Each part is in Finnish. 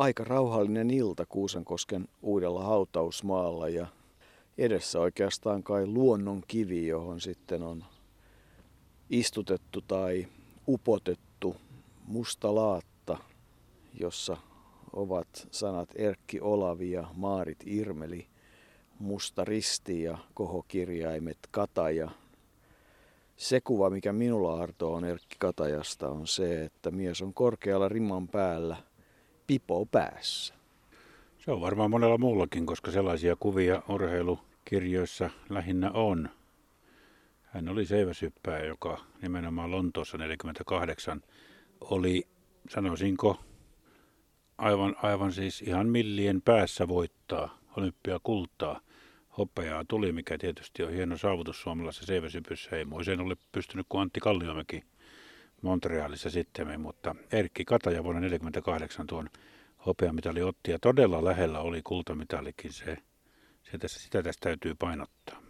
aika rauhallinen ilta Kuusankosken uudella hautausmaalla ja edessä oikeastaan kai luonnon kivi, johon sitten on istutettu tai upotettu musta laatta, jossa ovat sanat Erkki Olavi ja Maarit Irmeli, musta risti ja kohokirjaimet Kataja. Se kuva, mikä minulla Arto on Erkki Katajasta, on se, että mies on korkealla riman päällä, pipo päässä. Se on varmaan monella muullakin, koska sellaisia kuvia urheilukirjoissa lähinnä on. Hän oli seiväsyppääjä, joka nimenomaan Lontoossa 48 oli, sanoisinko, aivan, aivan siis ihan millien päässä voittaa olympiakultaa. Hopeaa tuli, mikä tietysti on hieno saavutus suomalaisessa seiväsypyssä. Ei muiseen ole pystynyt kuin Antti Kalliomäki Montrealissa sitten, mutta Erkki Kataja vuonna 1948 tuon hopeamitali otti ja todella lähellä oli kultamitalikin se. se tässä, sitä tässä täytyy painottaa.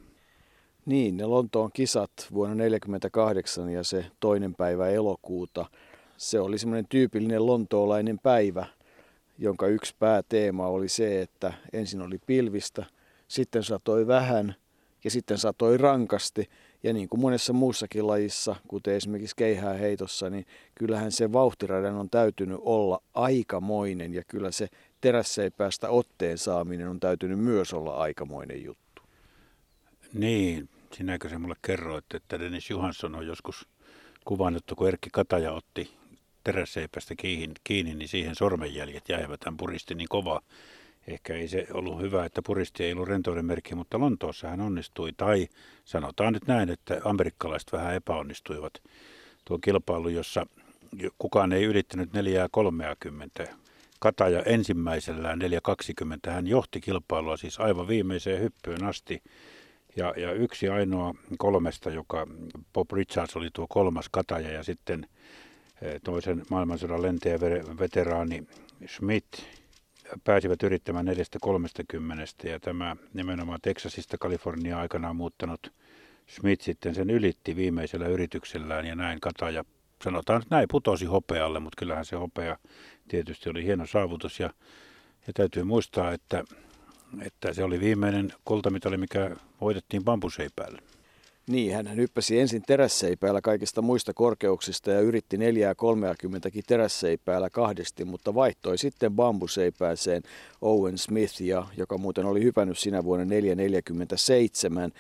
Niin, ne Lontoon kisat vuonna 1948 ja se toinen päivä elokuuta, se oli semmoinen tyypillinen lontoolainen päivä, jonka yksi pääteema oli se, että ensin oli pilvistä, sitten satoi vähän ja sitten satoi rankasti. Ja niin kuin monessa muussakin lajissa, kuten esimerkiksi keihää heitossa, niin kyllähän se vauhtiradan on täytynyt olla aikamoinen ja kyllä se terässeipäistä otteen saaminen on täytynyt myös olla aikamoinen juttu. Niin, sinäkö se mulle kerroit, että Dennis Johansson on joskus kuvannut, kun Erkki Kataja otti terässeipästä kiinni, kiinni, niin siihen sormenjäljet jäivät. Hän puristi niin kova. Ehkä ei se ollut hyvä, että puristi ei ollut rentouden merkki, mutta Lontoossa hän onnistui. Tai sanotaan nyt näin, että amerikkalaiset vähän epäonnistuivat. Tuo kilpailu, jossa kukaan ei ylittänyt 4.30. Kataja ensimmäisellään 4.20. Hän johti kilpailua siis aivan viimeiseen hyppyyn asti. Ja, ja yksi ainoa kolmesta, joka Bob Richards oli tuo kolmas Kataja ja sitten – Eh, toisen maailmansodan lentäjä veteraani Schmidt pääsivät yrittämään 4.30 ja tämä nimenomaan Texasista Kalifornia aikanaan muuttanut Schmidt sitten sen ylitti viimeisellä yrityksellään ja näin Kataja sanotaan, että näin putosi hopealle, mutta kyllähän se hopea tietysti oli hieno saavutus ja, ja täytyy muistaa, että, että se oli viimeinen kultamitali, mikä voitettiin bambuseipäälle. Niin, hän hyppäsi ensin terässeipäällä kaikista muista korkeuksista ja yritti 4 30 terässeipäällä kahdesti, mutta vaihtoi sitten bambuseipääseen Owen Smith, ja, joka muuten oli hypännyt sinä vuonna 447.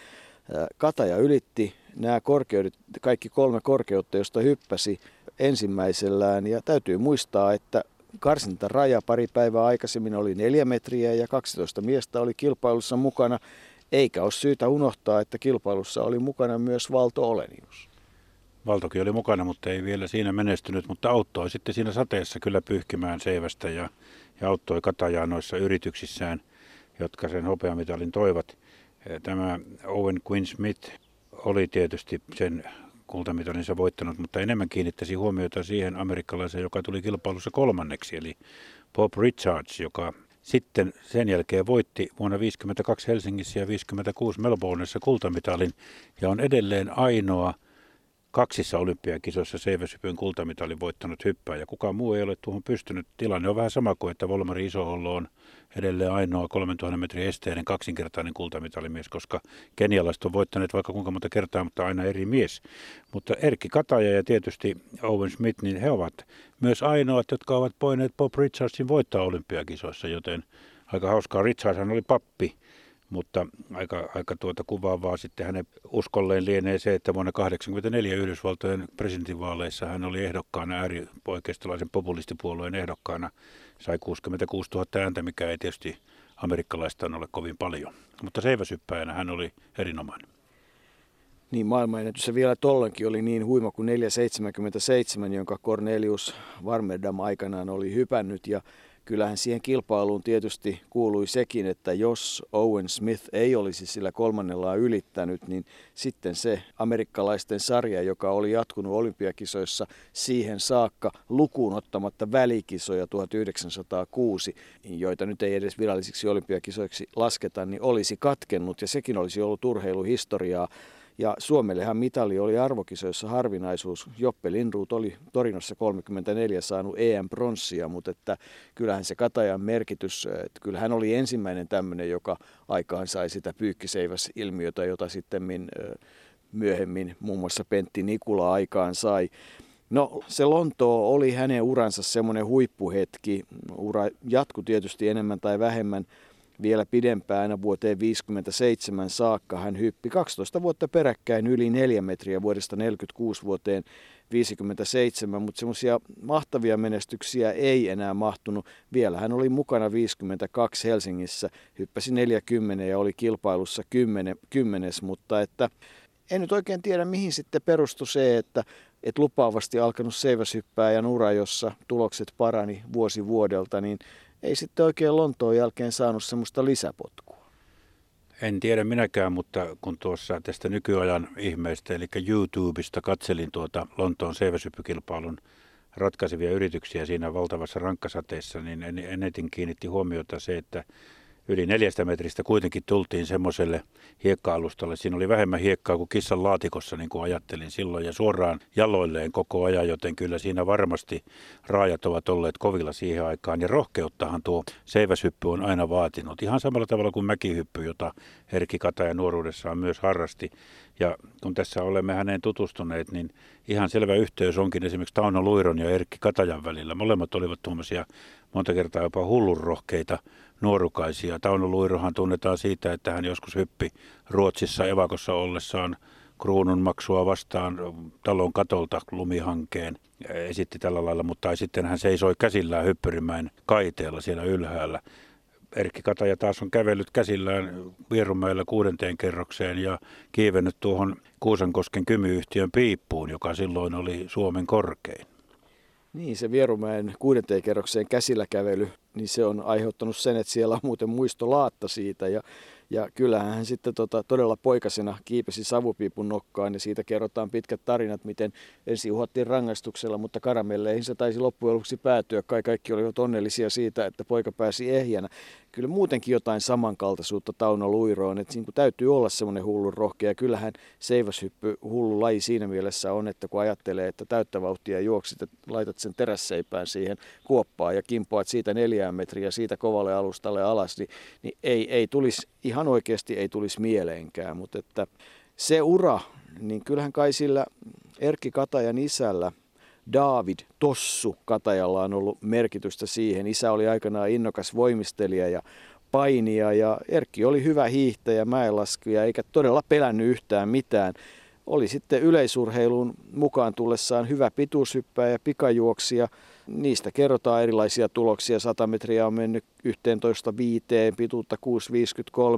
Kataja ylitti nämä korkeudet, kaikki kolme korkeutta, josta hyppäsi ensimmäisellään. Ja täytyy muistaa, että karsintaraja pari päivää aikaisemmin oli neljä metriä ja 12 miestä oli kilpailussa mukana. Eikä ole syytä unohtaa, että kilpailussa oli mukana myös Valto Olenius. Valtokin oli mukana, mutta ei vielä siinä menestynyt, mutta auttoi sitten siinä sateessa kyllä pyyhkimään seivästä ja, ja auttoi Katajaa noissa yrityksissään, jotka sen hopeamitalin toivat. Tämä Owen Quinn Smith oli tietysti sen kultamitalinsa voittanut, mutta enemmän kiinnittäisi huomiota siihen amerikkalaiseen, joka tuli kilpailussa kolmanneksi, eli Bob Richards, joka sitten sen jälkeen voitti vuonna 1952 Helsingissä ja 1956 Melbourneissa kultamitalin ja on edelleen ainoa kaksissa olympiakisoissa seiväsypyn kultamitalin voittanut hyppää ja kukaan muu ei ole tuohon pystynyt. Tilanne on vähän sama kuin, että Volmari Isohollo on edelleen ainoa 3000 metrin esteinen kaksinkertainen kultamitalimies, koska kenialaiset on voittaneet vaikka kuinka monta kertaa, mutta aina eri mies. Mutta Erkki Kataja ja tietysti Owen Smith, niin he ovat myös ainoat, jotka ovat voineet Bob Richardsin voittaa olympiakisoissa, joten aika hauskaa. Richardson oli pappi mutta aika, aika tuota kuvaavaa sitten hänen uskolleen lienee se, että vuonna 1984 Yhdysvaltojen presidentinvaaleissa hän oli ehdokkaana äärioikeistolaisen populistipuolueen ehdokkaana, sai 66 000 ääntä, mikä ei tietysti amerikkalaista ole kovin paljon. Mutta seiväsyppäjänä hän oli erinomainen. Niin, maailmanennätys vielä tollenkin oli niin huima kuin 4,77, jonka Cornelius Varmerdam aikanaan oli hypännyt. Ja kyllähän siihen kilpailuun tietysti kuului sekin, että jos Owen Smith ei olisi sillä kolmannella ylittänyt, niin sitten se amerikkalaisten sarja, joka oli jatkunut olympiakisoissa siihen saakka lukuun ottamatta välikisoja 1906, joita nyt ei edes virallisiksi olympiakisoiksi lasketa, niin olisi katkennut ja sekin olisi ollut urheiluhistoriaa. Ja Suomellehan mitali oli arvokisoissa harvinaisuus. Joppe Lindruut oli Torinossa 34 saanut EM-pronssia, mutta että kyllähän se Katajan merkitys, että kyllähän oli ensimmäinen tämmöinen, joka aikaan sai sitä pyykkiseiväs-ilmiötä, jota sitten myöhemmin muun muassa Pentti Nikula aikaan sai. No se Lontoo oli hänen uransa semmoinen huippuhetki. Ura jatkui tietysti enemmän tai vähemmän vielä pidempään vuoteen 57 saakka. Hän hyppi 12 vuotta peräkkäin yli 4 metriä vuodesta 46 vuoteen 57, mutta semmoisia mahtavia menestyksiä ei enää mahtunut. Vielä hän oli mukana 52 Helsingissä, hyppäsi 40 ja oli kilpailussa 10, 10 mutta että en nyt oikein tiedä mihin sitten perustui se, että et lupaavasti alkanut seiväshyppää ura, jossa tulokset parani vuosi vuodelta, niin ei sitten oikein Lontoon jälkeen saanut semmoista lisäpotkua. En tiedä minäkään, mutta kun tuossa tästä nykyajan ihmeistä, eli YouTubesta katselin tuota Lontoon seiväsyppykilpailun ratkaisevia yrityksiä siinä valtavassa rankkasateessa, niin enetin kiinnitti huomiota se, että yli neljästä metristä kuitenkin tultiin semmoiselle hiekka-alustalle. Siinä oli vähemmän hiekkaa kuin kissan laatikossa, niin kuin ajattelin silloin, ja suoraan jaloilleen koko ajan, joten kyllä siinä varmasti raajat ovat olleet kovilla siihen aikaan. Ja rohkeuttahan tuo seiväshyppy on aina vaatinut, ihan samalla tavalla kuin mäkihyppy, jota Erkki Kataja nuoruudessaan myös harrasti. Ja kun tässä olemme häneen tutustuneet, niin ihan selvä yhteys onkin esimerkiksi Tauno Luiron ja Erkki Katajan välillä. Molemmat olivat tuommoisia monta kertaa jopa hullunrohkeita nuorukaisia. Tauno Luirohan tunnetaan siitä, että hän joskus hyppi Ruotsissa evakossa ollessaan kruunun maksua vastaan talon katolta lumihankeen esitti tällä lailla, mutta sitten hän seisoi käsillään hyppyrimäen kaiteella siellä ylhäällä. Erkki Kataja taas on kävellyt käsillään Vierumäellä kuudenteen kerrokseen ja kiivennyt tuohon Kuusankosken kymyyhtiön piippuun, joka silloin oli Suomen korkein. Niin, se Vierumäen kuudenteen kerrokseen käsillä kävely, niin se on aiheuttanut sen, että siellä on muuten muistolaatta siitä. Ja, ja kyllähän hän sitten tota, todella poikasena kiipesi savupiipun nokkaan ja siitä kerrotaan pitkät tarinat, miten ensin uhattiin rangaistuksella, mutta karamelleihin se taisi loppujen lopuksi päätyä. Kai kaikki olivat onnellisia siitä, että poika pääsi ehjänä kyllä muutenkin jotain samankaltaisuutta Tauno Luiroon, että niin täytyy olla semmoinen hullun rohkea. Kyllähän seiväshyppy hullu laji siinä mielessä on, että kun ajattelee, että täyttä vauhtia juoksit, että laitat sen terässeipään siihen kuoppaan ja kimpoat siitä neljään metriä siitä kovalle alustalle alas, niin, niin ei, ei tulisi, ihan oikeasti ei tulisi mieleenkään, mutta että se ura, niin kyllähän kai sillä Erkki Katajan isällä David Tossu Katajalla on ollut merkitystä siihen. Isä oli aikanaan innokas voimistelija ja painija ja Erkki oli hyvä hiihtäjä, mäenlaskuja eikä todella pelännyt yhtään mitään. Oli sitten yleisurheiluun mukaan tullessaan hyvä pituushyppää ja pikajuoksija – niistä kerrotaan erilaisia tuloksia. 100 metriä on mennyt 11 viiteen, pituutta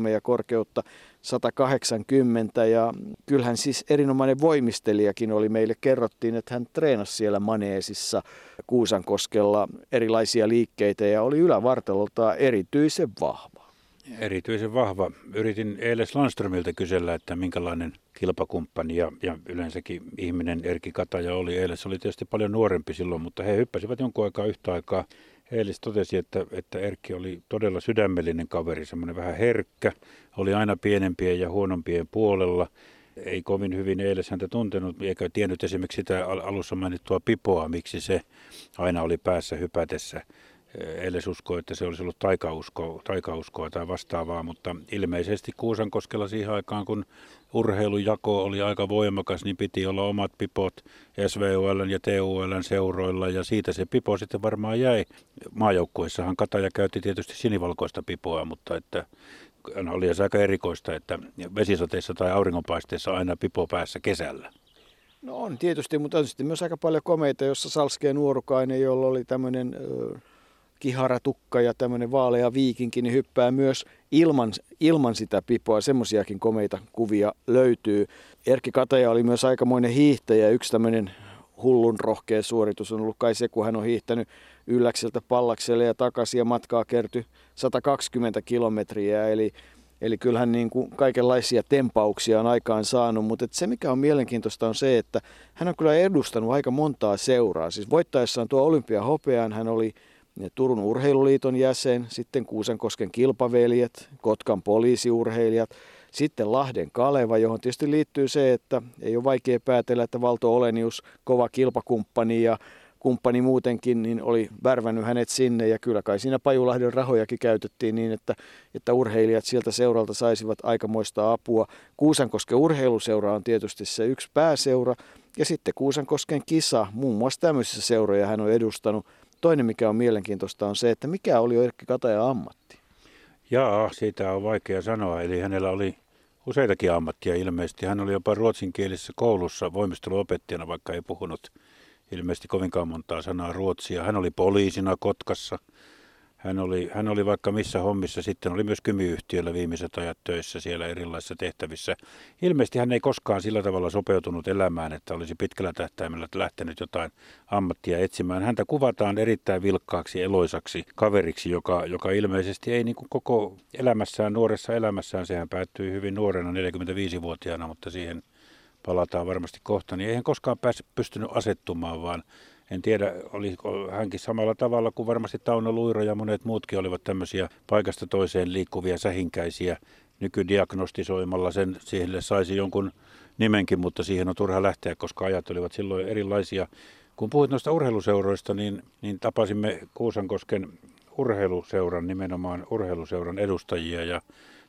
6,53 ja korkeutta 180. Ja kyllähän siis erinomainen voimistelijakin oli. Meille kerrottiin, että hän treenasi siellä Maneesissa Kuusankoskella erilaisia liikkeitä ja oli ylävartalolta erityisen vahva. Erityisen vahva. Yritin Eiles Landströmiltä kysellä, että minkälainen kilpakumppani ja, ja yleensäkin ihminen Erkki Kataja oli. Eiles oli tietysti paljon nuorempi silloin, mutta he hyppäsivät jonkun aikaa yhtä aikaa. Eilis totesi, että, että Erkki oli todella sydämellinen kaveri, semmoinen vähän herkkä, oli aina pienempien ja huonompien puolella. Ei kovin hyvin Eiles häntä tuntenut, eikä tiennyt esimerkiksi sitä alussa mainittua pipoa, miksi se aina oli päässä hypätessä Eiles uskoi, että se olisi ollut taikausko, taikauskoa tai vastaavaa, mutta ilmeisesti Kuusankoskella siihen aikaan, kun urheilujako oli aika voimakas, niin piti olla omat pipot SVUL ja TUL seuroilla ja siitä se pipo sitten varmaan jäi. Maajoukkuissahan Kataja käytti tietysti sinivalkoista pipoa, mutta että oli aika erikoista, että vesisateissa tai auringonpaisteessa aina pipo päässä kesällä. No on tietysti, mutta tietysti myös aika paljon komeita, jossa Salskeen nuorukainen, jolla oli tämmöinen kiharatukka ja tämmöinen vaalea viikinki, niin hyppää myös ilman, ilman sitä pipoa. Semmoisiakin komeita kuvia löytyy. Erkki Kataja oli myös aikamoinen hiihtäjä. Yksi tämmöinen hullun rohkea suoritus on ollut kai se, kun hän on hiihtänyt Ylläkseltä Pallakselle ja takaisin ja matkaa kerty 120 kilometriä. Eli, eli kyllähän niin kuin kaikenlaisia tempauksia on aikaan saanut, mutta se mikä on mielenkiintoista on se, että hän on kyllä edustanut aika montaa seuraa. Siis voittaessaan tuo olympiahopean hän oli Turun urheiluliiton jäsen, sitten Kuusankosken kilpaveljet, Kotkan poliisiurheilijat, Sitten Lahden Kaleva, johon tietysti liittyy se, että ei ole vaikea päätellä, että Valto Olenius, kova kilpakumppani ja kumppani muutenkin, niin oli värvännyt hänet sinne ja kyllä kai siinä Pajulahden rahojakin käytettiin niin, että, että urheilijat sieltä seuralta saisivat aikamoista apua. Kuusankosken urheiluseura on tietysti se yksi pääseura ja sitten Kuusankosken kisa, muun muassa tämmöisissä seuroja hän on edustanut. Toinen mikä on mielenkiintoista on se, että mikä oli Erkki Kataja ammatti? Jaa, siitä on vaikea sanoa. Eli hänellä oli useitakin ammattia ilmeisesti. Hän oli jopa ruotsinkielisessä koulussa voimisteluopettajana, vaikka ei puhunut ilmeisesti kovinkaan montaa sanaa ruotsia. Hän oli poliisina Kotkassa. Hän oli, hän oli vaikka missä hommissa, sitten oli myös kymiyhtiöllä viimeiset ajat töissä siellä erilaisissa tehtävissä. Ilmeisesti hän ei koskaan sillä tavalla sopeutunut elämään, että olisi pitkällä tähtäimellä lähtenyt jotain ammattia etsimään. Häntä kuvataan erittäin vilkkaaksi, eloisaksi kaveriksi, joka, joka ilmeisesti ei niin kuin koko elämässään, nuoressa elämässään, sehän päättyi hyvin nuorena, 45-vuotiaana, mutta siihen palataan varmasti kohta, niin eihän koskaan pääs, pystynyt asettumaan, vaan en tiedä, oliko hänkin samalla tavalla kuin varmasti Tauno Luiro ja monet muutkin olivat tämmöisiä paikasta toiseen liikkuvia sähinkäisiä. Nykydiagnostisoimalla sen siihen saisi jonkun nimenkin, mutta siihen on turha lähteä, koska ajat olivat silloin erilaisia. Kun puhuit noista urheiluseuroista, niin, niin tapasimme Kuusankosken urheiluseuran, nimenomaan urheiluseuran edustajia ja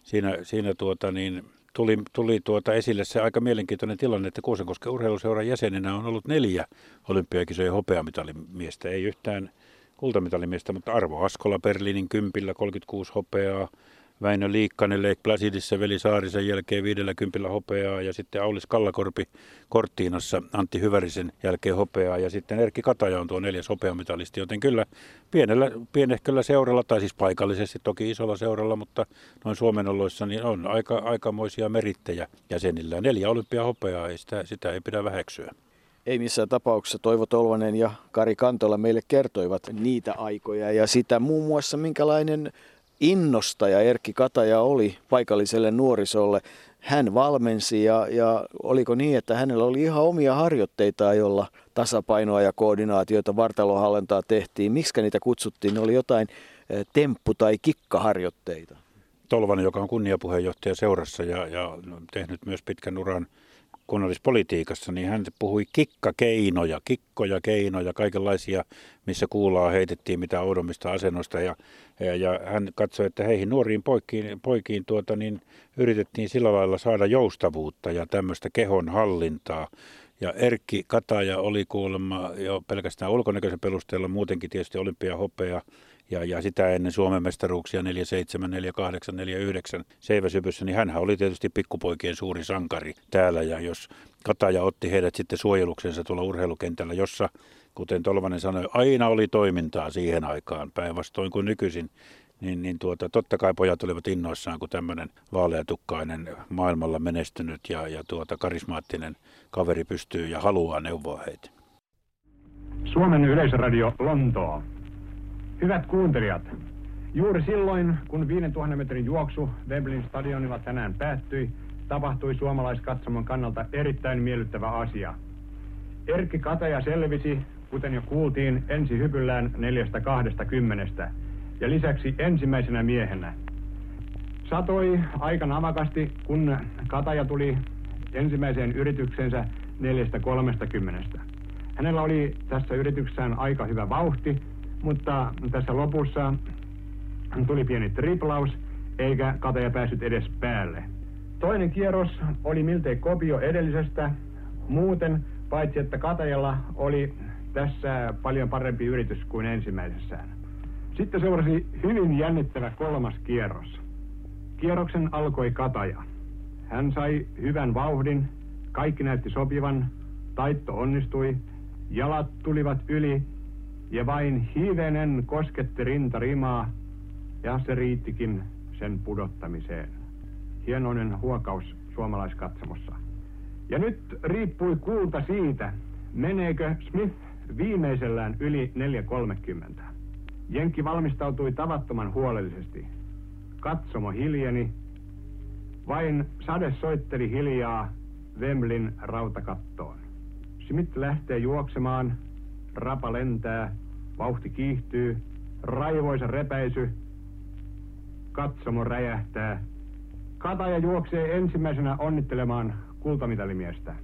siinä, siinä tuota niin, tuli, tuli tuota esille se aika mielenkiintoinen tilanne, että Kuusankosken urheiluseuran jäsenenä on ollut neljä olympiakisojen hopeamitalimiestä, ei yhtään kultamitalimiestä, mutta Arvo Askola Berliinin kympillä 36 hopeaa, Väinö Liikkanen Lake Placidissa Veli Saarisen jälkeen viidellä kympillä hopeaa ja sitten Aulis Kallakorpi Korttiinassa Antti Hyvärisen jälkeen hopeaa ja sitten Erkki Kataja on tuo neljäs hopeamitalisti, joten kyllä pienellä, pienehköllä seuralla tai siis paikallisesti toki isolla seuralla, mutta noin Suomen oloissa niin on aika, aikamoisia merittejä jäsenillä. Neljä olympiahopeaa, ei sitä, sitä ei pidä väheksyä. Ei missään tapauksessa Toivo Tolvanen ja Kari Kantola meille kertoivat niitä aikoja ja sitä muun muassa minkälainen innostaja Erkki Kataja oli paikalliselle nuorisolle. Hän valmensi ja, ja oliko niin, että hänellä oli ihan omia harjoitteita, jolla tasapainoa ja koordinaatioita, vartalohallentaa tehtiin. Miksi niitä kutsuttiin? Ne oli jotain eh, temppu- tai kikkaharjoitteita. Tolvanen, joka on kunniapuheenjohtaja seurassa ja, ja tehnyt myös pitkän uran kunnallispolitiikassa, niin hän puhui kikkakeinoja, kikkoja, keinoja, kaikenlaisia, missä kuulaa heitettiin mitä oudommista asennosta. Ja, ja, ja hän katsoi, että heihin nuoriin poikiin, poikiin tuota, niin yritettiin sillä lailla saada joustavuutta ja tämmöistä kehon hallintaa. Ja Erkki Kataja oli kuulemma jo pelkästään ulkonäköisen perusteella muutenkin tietysti olympiahopea ja, ja sitä ennen Suomen mestaruuksia 47, 48, 49 Seiväsypyssä, niin hän oli tietysti pikkupoikien suuri sankari täällä. Ja jos Kataja otti heidät sitten suojeluksensa tuolla urheilukentällä, jossa, kuten Tolvanen sanoi, aina oli toimintaa siihen aikaan, päinvastoin kuin nykyisin, niin, niin tuota, totta kai pojat olivat innoissaan, kun tämmöinen vaaleatukkainen, maailmalla menestynyt ja, ja tuota, karismaattinen kaveri pystyy ja haluaa neuvoa heitä. Suomen yleisradio Lontoo. Hyvät kuuntelijat, juuri silloin, kun 5000 metrin juoksu Wembleyn stadionilla tänään päättyi, tapahtui suomalaiskatsomon kannalta erittäin miellyttävä asia. Erkki Kataja selvisi, kuten jo kuultiin, ensi hypyllään neljästä kahdesta kymmenestä ja lisäksi ensimmäisenä miehenä. Satoi aika namakasti, kun Kataja tuli ensimmäiseen yrityksensä neljästä kolmesta kymmenestä. Hänellä oli tässä yrityksessään aika hyvä vauhti, mutta tässä lopussa tuli pieni triplaus, eikä kateja päässyt edes päälle. Toinen kierros oli miltei kopio edellisestä, muuten paitsi että katajalla oli tässä paljon parempi yritys kuin ensimmäisessään. Sitten seurasi hyvin jännittävä kolmas kierros. Kierroksen alkoi kataja. Hän sai hyvän vauhdin, kaikki näytti sopivan, taitto onnistui, jalat tulivat yli ja vain hivenen kosketti rinta rimaa, ja se riittikin sen pudottamiseen. Hienoinen huokaus suomalaiskatsomossa. Ja nyt riippui kulta siitä, meneekö Smith viimeisellään yli 4.30. Jenki valmistautui tavattoman huolellisesti. Katsomo hiljeni. Vain sade soitteli hiljaa Vemlin rautakattoon. Smith lähtee juoksemaan, rapa lentää, Vauhti kiihtyy, raivoisa repäisy, katsomo räjähtää, Kataja juoksee ensimmäisenä onnittelemaan kultamitalimiestä.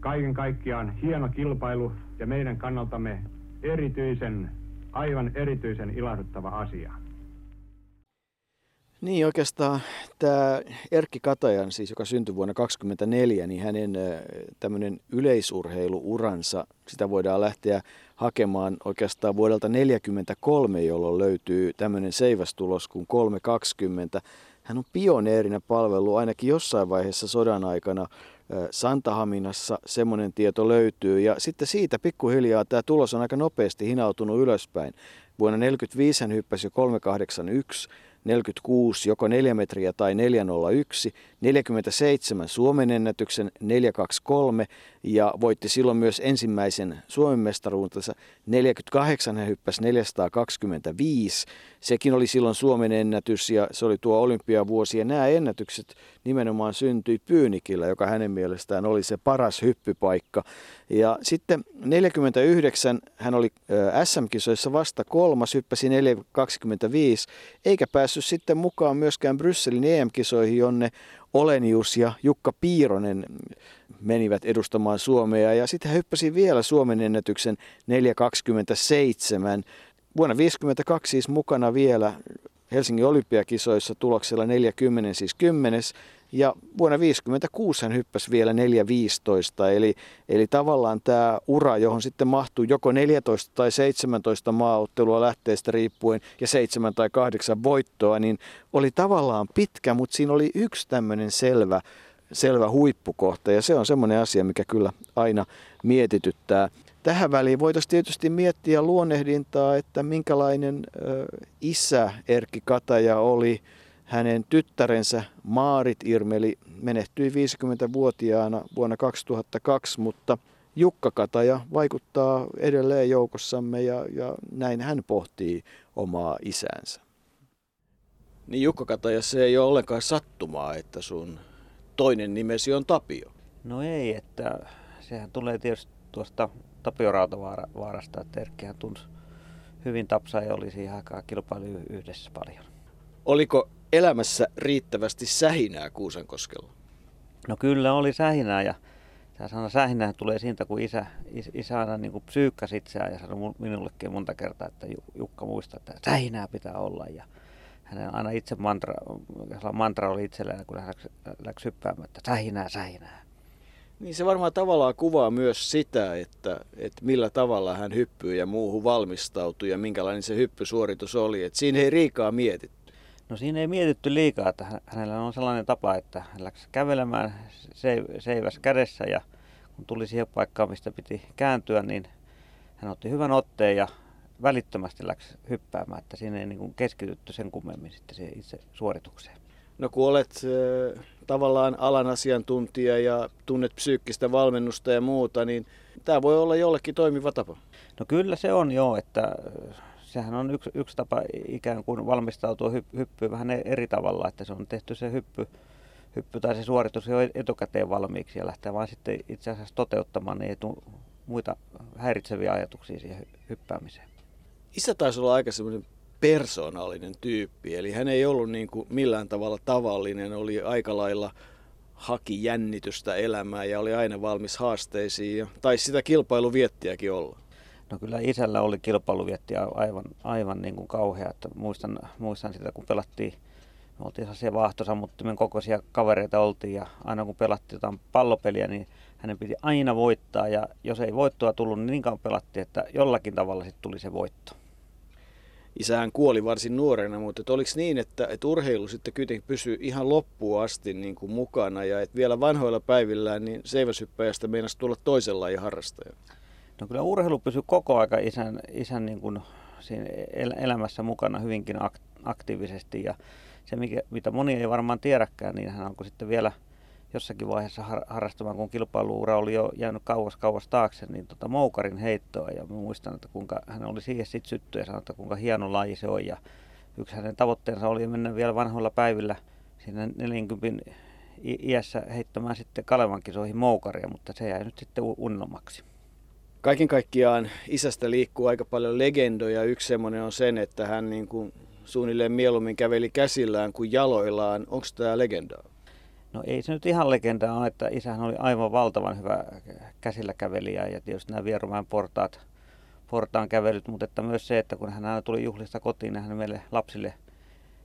Kaiken kaikkiaan hieno kilpailu ja meidän kannaltamme erityisen, aivan erityisen ilahduttava asia. Niin oikeastaan tämä Erkki Katajan, siis joka syntyi vuonna 1924, niin hänen tämmöinen yleisurheiluuransa, sitä voidaan lähteä hakemaan oikeastaan vuodelta 1943, jolloin löytyy tämmöinen seivästulos kuin 320. Hän on pioneerina palvelu ainakin jossain vaiheessa sodan aikana Santahaminassa semmoinen tieto löytyy. Ja sitten siitä pikkuhiljaa tämä tulos on aika nopeasti hinautunut ylöspäin. Vuonna 1945 hän hyppäsi jo 381, 46 joko 4 metriä tai 401, 47 Suomen ennätyksen 423 ja voitti silloin myös ensimmäisen Suomen mestaruutensa 48 hän hyppäsi 425. Sekin oli silloin Suomen ennätys ja se oli tuo olympiavuosi ja nämä ennätykset nimenomaan syntyi Pyynikillä, joka hänen mielestään oli se paras hyppypaikka. Ja sitten 49 hän oli SM-kisoissa vasta kolmas, hyppäsi 425, eikä päässyt sitten mukaan myöskään Brysselin EM-kisoihin, jonne Olenius ja Jukka Piironen menivät edustamaan Suomea. Ja sitten hän hyppäsi vielä Suomen ennätyksen 427. Vuonna 1952 siis mukana vielä Helsingin olympiakisoissa tuloksella 40, siis 10. Ja vuonna 1956 hän hyppäsi vielä 4.15, eli, eli tavallaan tämä ura, johon sitten mahtuu joko 14 tai 17 maaottelua lähteestä riippuen ja 7 tai 8 voittoa, niin oli tavallaan pitkä, mutta siinä oli yksi tämmöinen selvä, selvä huippukohta ja se on semmoinen asia, mikä kyllä aina mietityttää. Tähän väliin voitaisiin tietysti miettiä luonnehdintaa, että minkälainen ö, isä Erkki Kataja oli. Hänen tyttärensä Maarit Irmeli menehtyi 50-vuotiaana vuonna 2002, mutta Jukka Kataja vaikuttaa edelleen joukossamme ja, ja näin hän pohtii omaa isäänsä. Niin Jukka Kataja, se ei ole ollenkaan sattumaa, että sun toinen nimesi on Tapio. No ei, että sehän tulee tietysti tuosta Tapio Rautavaarasta, että Erkkihän tunsi hyvin tapsaa ja oli siihen aikaan kilpailu yhdessä paljon. Oliko elämässä riittävästi sähinää Kuusankoskella? No kyllä oli sähinää ja tämä sana sähinää tulee siitä, kun isä, isä aina niin kuin psyykkäsi itseään ja sanoi minullekin monta kertaa, että Jukka muistaa, että sähinää pitää olla. Ja hänen aina itse mantra, mantra oli itselleen, kun hän läksi, läksi hyppäämään, että sähinää, sähinää. Niin se varmaan tavallaan kuvaa myös sitä, että, että millä tavalla hän hyppyy ja muuhun valmistautuu ja minkälainen se hyppysuoritus oli. Että siinä ei riikaa mietitty. No siinä ei mietitty liikaa, että hänellä on sellainen tapa, että hän läksi kävelemään seiväs kädessä ja kun tuli siihen paikkaan, mistä piti kääntyä, niin hän otti hyvän otteen ja välittömästi läksi hyppäämään, että siinä ei niin keskitytty sen kummemmin sitten siihen itse suoritukseen. No kun olet äh, tavallaan alan asiantuntija ja tunnet psyykkistä valmennusta ja muuta, niin tämä voi olla jollekin toimiva tapa. No kyllä se on joo, että sehän on yksi, yksi tapa ikään kuin valmistautua hy, hyppyyn vähän eri tavalla, että se on tehty se hyppy, hyppy tai se suoritus jo etukäteen valmiiksi ja lähtee vaan sitten itse asiassa toteuttamaan, niin ei tule muita häiritseviä ajatuksia siihen hyppäämiseen. Isä taisi olla aika semmoinen persoonallinen tyyppi, eli hän ei ollut niin kuin millään tavalla tavallinen, oli aika lailla haki jännitystä elämää ja oli aina valmis haasteisiin ja taisi sitä kilpailuviettiäkin olla. No kyllä isällä oli kilpailuvietti aivan, aivan niin kuin kauhea. Että muistan, muistan sitä, kun pelattiin, me oltiin sellaisia vaahtosammuttimen kokoisia kavereita oltiin ja aina kun pelattiin jotain pallopeliä, niin hänen piti aina voittaa ja jos ei voittoa tullut, niin niin kauan pelattiin, että jollakin tavalla sitten tuli se voitto isähän kuoli varsin nuorena, mutta oliko niin, että, että urheilu sitten kuitenkin pysyy ihan loppuun asti niin kuin mukana ja että vielä vanhoilla päivillään niin seiväsyppäjästä meinasi tulla toisenlainen harrastaja? No kyllä urheilu pysyy koko aika isän, isän niin kuin siinä elämässä mukana hyvinkin aktiivisesti ja se, mikä, mitä moni ei varmaan tiedäkään, niin hän onko sitten vielä – jossakin vaiheessa har, harrastamaan, kun kilpailuura oli jo jäänyt kauas kauas taakse, niin tota moukarin heittoa. Ja muistan, että kuinka hän oli siihen sitten sytty ja sanoi, että kuinka hieno laji se on. Ja yksi hänen tavoitteensa oli mennä vielä vanhoilla päivillä siinä 40 iässä heittämään sitten Kalevan kisoihin moukaria, mutta se jäi nyt sitten unelmaksi. Kaiken kaikkiaan isästä liikkuu aika paljon legendoja. Yksi semmoinen on sen, että hän niin kuin suunnilleen mieluummin käveli käsillään kuin jaloillaan. Onko tämä legendaa? No ei se nyt ihan legendaa ole, että isähän oli aivan valtavan hyvä käsillä kävelijä ja tietysti nämä Vierumäen portaat, portaan kävelyt, mutta että myös se, että kun hän aina tuli juhlista kotiin, niin hän meille lapsille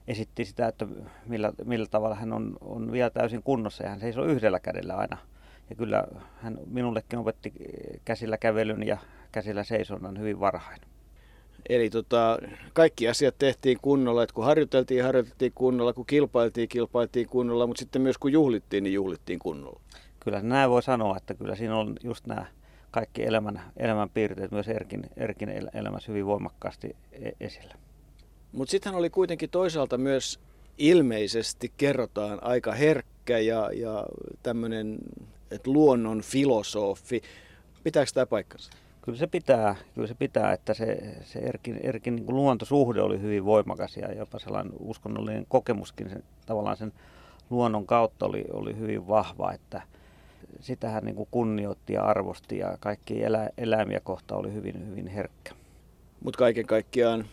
esitti sitä, että millä, millä tavalla hän on, on vielä täysin kunnossa ja hän seisoo yhdellä kädellä aina. Ja kyllä hän minullekin opetti käsillä kävelyn ja käsillä seisonnan hyvin varhain. Eli tota, kaikki asiat tehtiin kunnolla, että kun harjoiteltiin, harjoiteltiin kunnolla, kun kilpailtiin, kilpailtiin kunnolla, mutta sitten myös kun juhlittiin, niin juhlittiin kunnolla. Kyllä näin voi sanoa, että kyllä siinä on just nämä kaikki elämän, elämän piirteet myös Erkin, Erkin elämässä hyvin voimakkaasti e-, esillä. Mutta sitten oli kuitenkin toisaalta myös ilmeisesti kerrotaan aika herkkä ja, ja tämmöinen luonnon filosofi. Pitääkö tämä paikkansa? Kyllä se pitää, kyllä se pitää että se, se Erkin, Erkin niin kuin luontosuhde oli hyvin voimakas ja jopa sellainen uskonnollinen kokemuskin sen, tavallaan sen luonnon kautta oli, oli hyvin vahva, että sitä hän niin kuin kunnioitti ja arvosti ja kaikki elä, eläimiä kohta oli hyvin, hyvin herkkä. Mutta kaiken kaikkiaan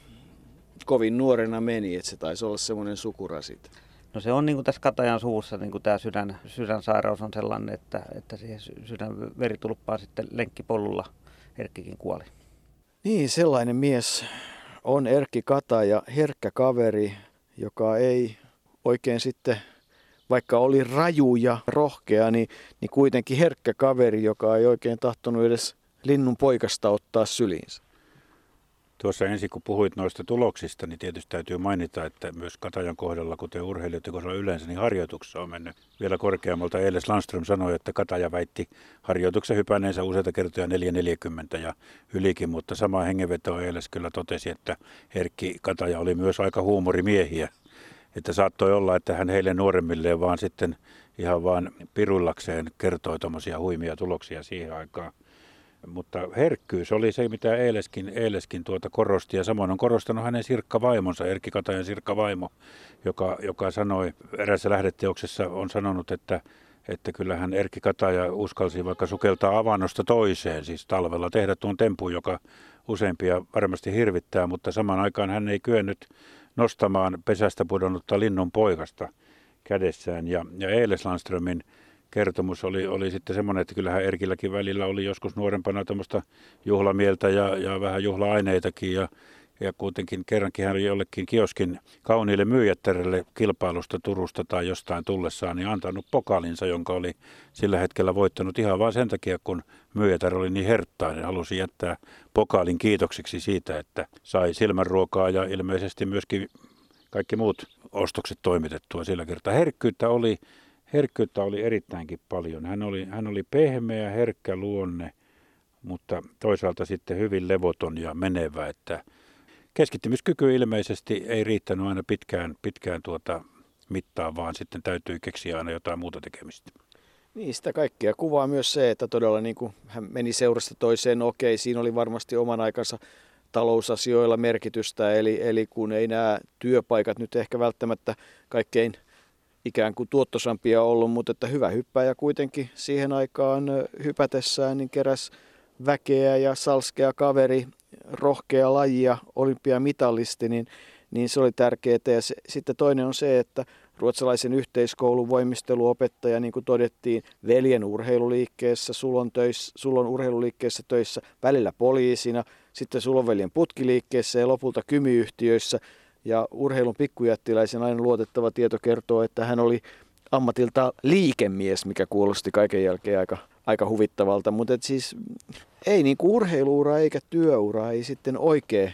kovin nuorena meni, että se taisi olla semmoinen sukurasit. No se on niin kuin tässä Katajan suussa, niin kuin tämä sydän, sydänsairaus on sellainen, että, että siihen sydän veritulppaan sitten lenkkipolulla Erkkikin kuoli. Niin, sellainen mies on Erkki Kata ja herkkä kaveri, joka ei oikein sitten, vaikka oli raju ja rohkea, niin, niin kuitenkin herkkä kaveri, joka ei oikein tahtonut edes linnun poikasta ottaa syliinsä. Tuossa ensin kun puhuit noista tuloksista, niin tietysti täytyy mainita, että myös Katajan kohdalla, kuten urheilijoiden kohdalla yleensä, niin harjoituksessa on mennyt vielä korkeammalta. Eiles Landström sanoi, että Kataja väitti harjoituksen hypänneensä useita kertoja 440 ja ylikin, mutta sama hengenveto Eiles kyllä totesi, että Herkki Kataja oli myös aika huumorimiehiä. Että saattoi olla, että hän heille nuoremmilleen vaan sitten ihan vaan pirullakseen kertoi tuommoisia huimia tuloksia siihen aikaan. Mutta herkkyys oli se, mitä Eileskin, Eileskin tuota korosti. Ja samoin on korostanut hänen sirkka-vaimonsa, Erkki Katajan sirkka-vaimo, joka, joka sanoi erässä lähdeteoksessa, on sanonut, että, että kyllähän Erkki Kataja uskalsi vaikka sukeltaa avannosta toiseen, siis talvella tehdä tuon tempun, joka useimpia varmasti hirvittää, mutta samaan aikaan hän ei kyennyt nostamaan pesästä pudonnutta linnun poikasta kädessään. Ja, ja Eiles Landströmin kertomus oli, oli sitten semmoinen, että kyllähän Erkilläkin välillä oli joskus nuorempana tämmöistä juhlamieltä ja, ja vähän juhla-aineitakin ja, ja kuitenkin kerrankin hän jollekin kioskin kauniille myyjättärelle kilpailusta Turusta tai jostain tullessaan niin antanut pokalinsa, jonka oli sillä hetkellä voittanut ihan vain sen takia, kun myyjätär oli niin herttainen. Halusi jättää pokaalin kiitoksiksi siitä, että sai silmänruokaa ja ilmeisesti myöskin kaikki muut ostokset toimitettua sillä kertaa. Herkkyyttä oli herkkyyttä oli erittäinkin paljon. Hän oli, hän oli pehmeä, herkkä luonne, mutta toisaalta sitten hyvin levoton ja menevä, että keskittymiskyky ilmeisesti ei riittänyt aina pitkään, pitkään tuota mittaa, vaan sitten täytyy keksiä aina jotain muuta tekemistä. Niin, sitä kaikkea kuvaa myös se, että todella niin kuin hän meni seurasta toiseen, no okei, siinä oli varmasti oman aikansa talousasioilla merkitystä, eli, eli kun ei nämä työpaikat nyt ehkä välttämättä kaikkein ikään kuin tuottosampia ollut, mutta että hyvä hyppäjä kuitenkin siihen aikaan hypätessään niin keräs väkeä ja salskea kaveri, rohkea lajia, olympiamitallisti, niin, niin se oli tärkeää. Ja se, sitten toinen on se, että ruotsalaisen yhteiskoulun voimisteluopettaja, niin kuin todettiin, veljen urheiluliikkeessä, sulon, töissä, sulon urheiluliikkeessä töissä, välillä poliisina, sitten sulon veljen putkiliikkeessä ja lopulta kymiyhtiöissä – ja urheilun pikkujättiläisen aina luotettava tieto kertoo, että hän oli ammatilta liikemies, mikä kuulosti kaiken jälkeen aika, aika huvittavalta. Mutta siis ei niin kuin urheiluura eikä työura ei sitten oikein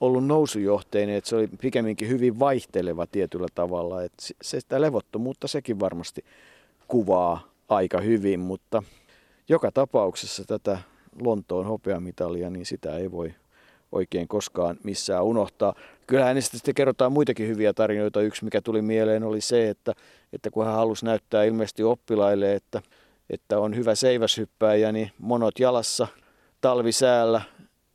ollut nousujohteinen, että se oli pikemminkin hyvin vaihteleva tietyllä tavalla. Että se sitä levottomuutta sekin varmasti kuvaa aika hyvin, mutta joka tapauksessa tätä Lontoon hopeamitalia, niin sitä ei voi oikein koskaan missään unohtaa. Kyllähän hänestä sitten kerrotaan muitakin hyviä tarinoita. Yksi, mikä tuli mieleen, oli se, että, että kun hän halusi näyttää ilmeisesti oppilaille, että, että on hyvä seiväshyppääjä, niin monot jalassa talvisäällä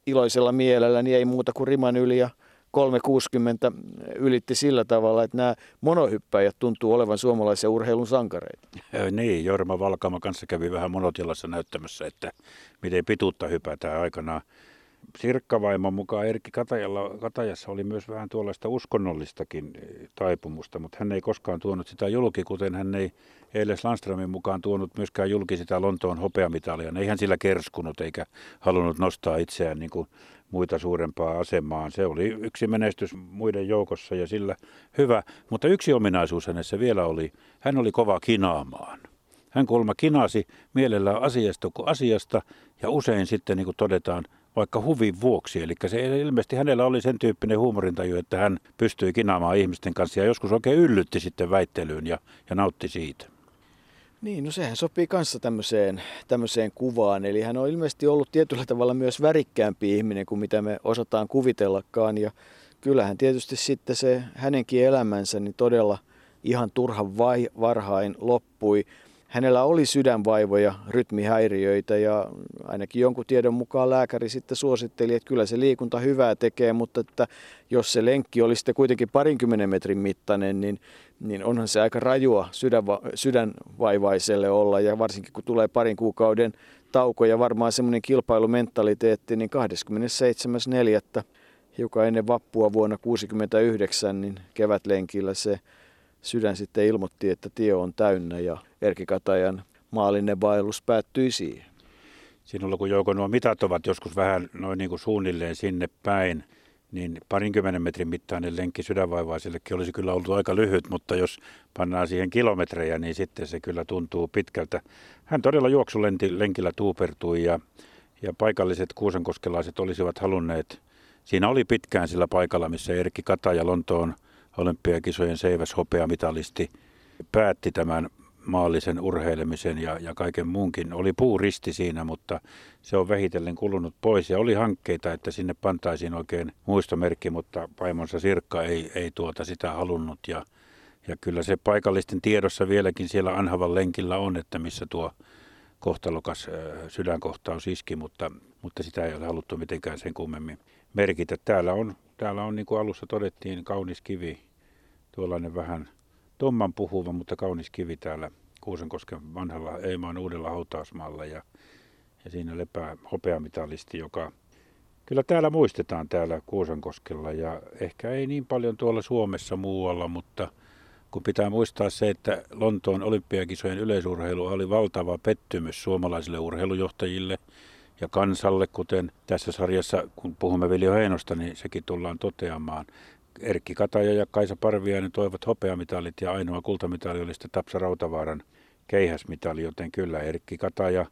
iloisella mielellä, niin ei muuta kuin riman yli ja 360 ylitti sillä tavalla, että nämä monohyppäjät tuntuu olevan suomalaisen urheilun sankareita. Niin, Jorma Valkama kanssa kävi vähän monotilassa näyttämässä, että miten pituutta hypätään aikanaan Sirkkavaimon mukaan Erkki Katajalla, Katajassa oli myös vähän tuollaista uskonnollistakin eh, taipumusta, mutta hän ei koskaan tuonut sitä julki, kuten hän ei Eiles Landströmin mukaan tuonut myöskään julki sitä Lontoon hopeamitalia. Ei hän sillä kerskunut eikä halunnut nostaa itseään niin kuin muita suurempaa asemaan. Se oli yksi menestys muiden joukossa ja sillä hyvä, mutta yksi ominaisuus hänessä vielä oli, hän oli kova kinaamaan. Hän kulma kinasi mielellään asiasta kuin asiasta ja usein sitten niin kuin todetaan vaikka huvin vuoksi. Eli se ilmeisesti hänellä oli sen tyyppinen huumorintaju, että hän pystyi kinaamaan ihmisten kanssa ja joskus oikein yllytti sitten väittelyyn ja, ja nautti siitä. Niin, no sehän sopii kanssa tämmöiseen, tämmöiseen kuvaan. Eli hän on ilmeisesti ollut tietyllä tavalla myös värikkäämpi ihminen kuin mitä me osataan kuvitellakaan. Ja kyllähän tietysti sitten se hänenkin elämänsä niin todella ihan turhan vai, varhain loppui. Hänellä oli sydänvaivoja, rytmihäiriöitä ja ainakin jonkun tiedon mukaan lääkäri sitten suositteli, että kyllä se liikunta hyvää tekee, mutta että jos se lenkki oli sitten kuitenkin parinkymmenen metrin mittainen, niin, niin onhan se aika rajua sydänva, sydänvaivaiselle olla ja varsinkin kun tulee parin kuukauden tauko ja varmaan semmoinen kilpailumentaliteetti, niin 27.4. hiukan ennen vappua vuonna 1969, niin kevätlenkillä se sydän sitten ilmoitti, että tie on täynnä ja Erkki Katajan maallinen vaellus päättyi siihen. Sinulla kun Jouko nuo mitat ovat joskus vähän noin niin kuin suunnilleen sinne päin, niin parinkymmenen metrin mittainen lenkki sydänvaivaisellekin olisi kyllä ollut aika lyhyt, mutta jos pannaan siihen kilometrejä, niin sitten se kyllä tuntuu pitkältä. Hän todella juoksulenkillä tuupertui ja, ja paikalliset kuusenkoskelaiset olisivat halunneet, siinä oli pitkään sillä paikalla, missä Erkki Kataja Lontoon – olympiakisojen seiväs hopeamitalisti päätti tämän maallisen urheilemisen ja, ja kaiken muunkin. Oli puuristi siinä, mutta se on vähitellen kulunut pois ja oli hankkeita, että sinne pantaisiin oikein muistomerkki, mutta vaimonsa Sirkka ei, ei tuota sitä halunnut ja, ja kyllä se paikallisten tiedossa vieläkin siellä Anhavan lenkillä on, että missä tuo kohtalokas sydänkohtaus iski, mutta, mutta sitä ei ole haluttu mitenkään sen kummemmin merkitä. Täällä on, täällä on niin kuin alussa todettiin, kaunis kivi, tuollainen vähän tomman puhuva, mutta kaunis kivi täällä Kuusenkosken vanhalla Eimaan uudella hautausmaalla ja, ja siinä lepää hopeamitalisti, joka kyllä täällä muistetaan täällä Kuusenkoskella ja ehkä ei niin paljon tuolla Suomessa muualla, mutta kun pitää muistaa se, että Lontoon olympiakisojen yleisurheilu oli valtava pettymys suomalaisille urheilujohtajille ja kansalle, kuten tässä sarjassa, kun puhumme Viljo Heinosta, niin sekin tullaan toteamaan. Erkki Kataja ja Kaisa Parviainen toivat hopeamitalit ja ainoa kultamitali oli sitten Tapsa Rautavaaran keihäsmitali, joten kyllä Erkki Kataja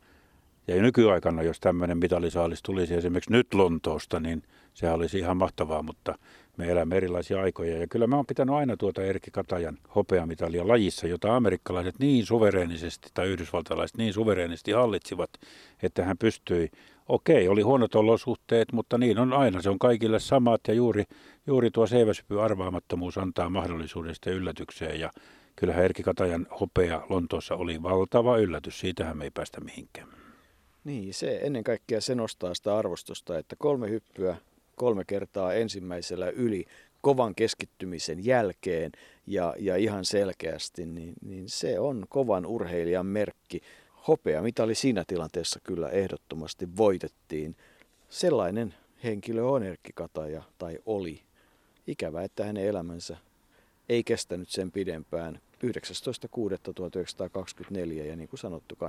ja nykyaikana, jos tämmöinen mitalisaalis tulisi esimerkiksi nyt Lontoosta, niin se olisi ihan mahtavaa, mutta me elämme erilaisia aikoja. Ja kyllä mä oon pitänyt aina tuota Erkki Katajan hopeamitalia lajissa, jota amerikkalaiset niin suvereenisesti tai yhdysvaltalaiset niin suvereenisesti hallitsivat, että hän pystyi okei, oli huonot olosuhteet, mutta niin on aina. Se on kaikille samat ja juuri, juuri tuo seiväsypy arvaamattomuus antaa mahdollisuuden sitten yllätykseen. Ja kyllähän Erkki Katajan hopea Lontoossa oli valtava yllätys. Siitähän me ei päästä mihinkään. Niin, se ennen kaikkea se nostaa sitä arvostusta, että kolme hyppyä kolme kertaa ensimmäisellä yli kovan keskittymisen jälkeen ja, ja ihan selkeästi, niin, niin se on kovan urheilijan merkki hopeamitali siinä tilanteessa kyllä ehdottomasti voitettiin. Sellainen henkilö on Erkki Kataja, tai oli. Ikävä, että hänen elämänsä ei kestänyt sen pidempään. 19.6.1924 ja niin kuin sanottu 27.4.1969.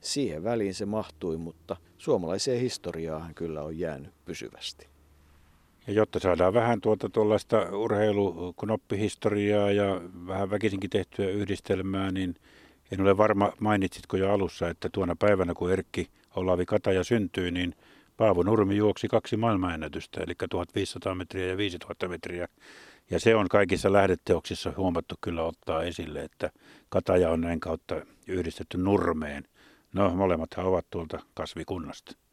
Siihen väliin se mahtui, mutta suomalaiseen historiaan kyllä on jäänyt pysyvästi. Ja jotta saadaan vähän tuota tuollaista urheiluknoppihistoriaa ja vähän väkisinkin tehtyä yhdistelmää, niin en ole varma, mainitsitko jo alussa, että tuona päivänä kun Erkki Olavi Kataja syntyi, niin Paavo Nurmi juoksi kaksi maailmanennätystä, eli 1500 metriä ja 5000 metriä. Ja se on kaikissa lähdeteoksissa huomattu kyllä ottaa esille, että Kataja on näin kautta yhdistetty Nurmeen. No, molemmathan ovat tuolta kasvikunnasta.